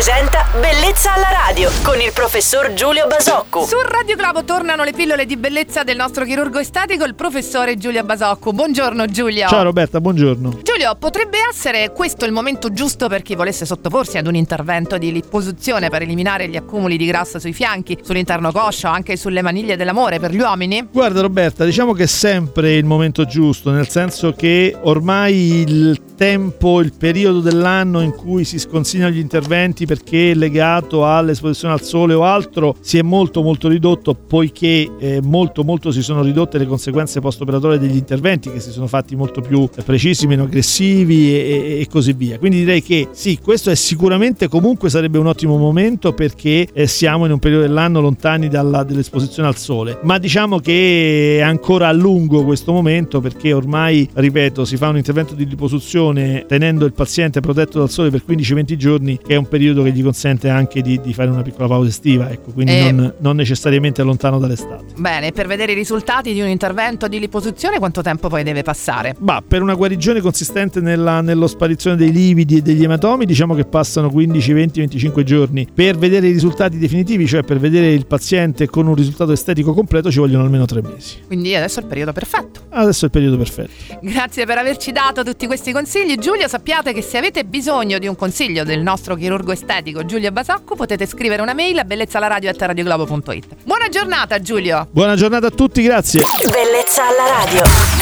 presenta Bellezza alla radio con il professor Giulio Basocco. Su Radio Globo tornano le pillole di bellezza del nostro chirurgo estetico, il professore Giulio Basocco. Buongiorno Giulio. Ciao Roberta, buongiorno. Giulio, potrebbe essere questo il momento giusto per chi volesse sottoporsi ad un intervento di liposuzione per eliminare gli accumuli di grassa sui fianchi, sull'interno coscio, anche sulle maniglie dell'amore per gli uomini? Guarda Roberta, diciamo che è sempre il momento giusto, nel senso che ormai il tempo, il periodo dell'anno in cui si sconsigliano gli interventi perché legato all'esposizione al sole o altro si è molto molto ridotto poiché eh, molto molto si sono ridotte le conseguenze post-operatorie degli interventi che si sono fatti molto più precisi, meno aggressivi e, e così via. Quindi direi che sì, questo è sicuramente comunque sarebbe un ottimo momento perché eh, siamo in un periodo dell'anno lontani dall'esposizione al sole, ma diciamo che è ancora a lungo questo momento perché ormai, ripeto, si fa un intervento di liposuzione tenendo il paziente protetto dal sole per 15-20 giorni, che è un periodo che gli consente anche di, di fare una piccola pausa estiva, ecco, quindi Eh. non, non necessariamente lontano dall'estate. Bene, per vedere i risultati di un intervento di liposuzione quanto tempo poi deve passare? Ma per una guarigione consistente nella, nello sparizione dei lividi e degli ematomi, diciamo che passano 15, 20, 25 giorni. Per vedere i risultati definitivi, cioè per vedere il paziente con un risultato estetico completo, ci vogliono almeno tre mesi. Quindi adesso è il periodo perfetto. Adesso è il periodo perfetto. Grazie per averci dato tutti questi consigli. Giulio, sappiate che se avete bisogno di un consiglio del nostro chirurgo estetico Giulio Basacco, potete scrivere una mail a bellezzalaradio.it. Buona giornata Giulio! Buona giornata a tutti, grazie. Bellezza alla radio.